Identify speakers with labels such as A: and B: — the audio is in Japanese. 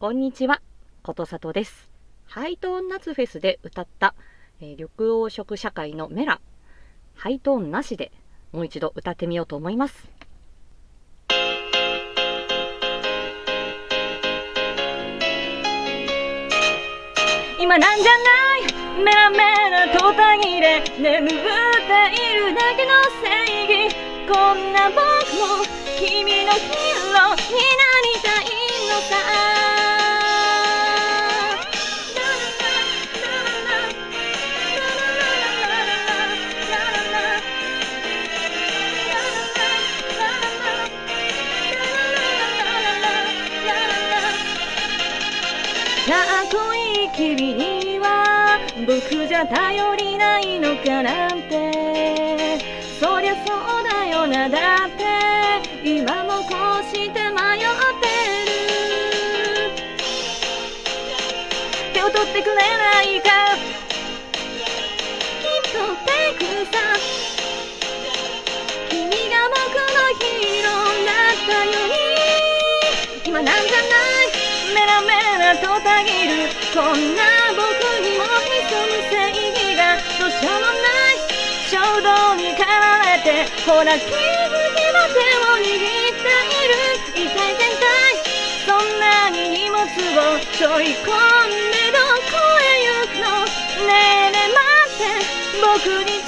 A: こんにちは、ことさとです。ハイトーン夏フェスで歌った、えー緑黄色社会のメラ、ハイトーンなしでもう一度歌ってみようと思います。今なんじゃない？メラメラとたぎれ眠っているだけの正義こんな僕もかっこいい君には僕じゃ頼りないのかなんて。そりゃそうだよなだって。今もこうして迷ってる。手を取ってくれないか。きっとテクさん。君が僕のヒーローだったように。今なんじゃない。とたぎるこんな僕にも潜む正義がどうしようもない衝動に駆られてほら気づけば手を握っている痛い痛いそんなに荷物を背負い込んでどこへ行くのねえねえ待って僕に